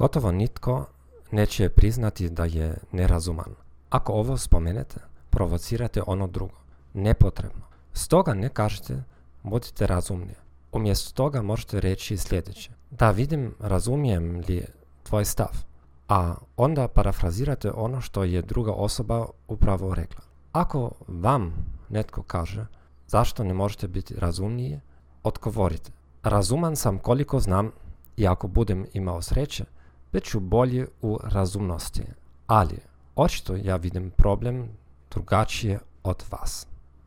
Gotovo nitko neće priznati da je nerazuman. Ako ovo spomenete, provocirate ono drugo. Nepotrebno. Stoga ne kažete budite razumni. Umjesto toga možete reći sljedeće. Da vidim, razumijem li tvoj stav. A onda parafrazirate ono što je druga osoba upravo rekla. Ako vam netko kaže zašto ne možete biti razumniji, odgovorite. Razuman sam koliko znam i ako budem imao sreće, bit ću bolji u razumnosti. Ali, očito ja vidim problem drugačije od vas.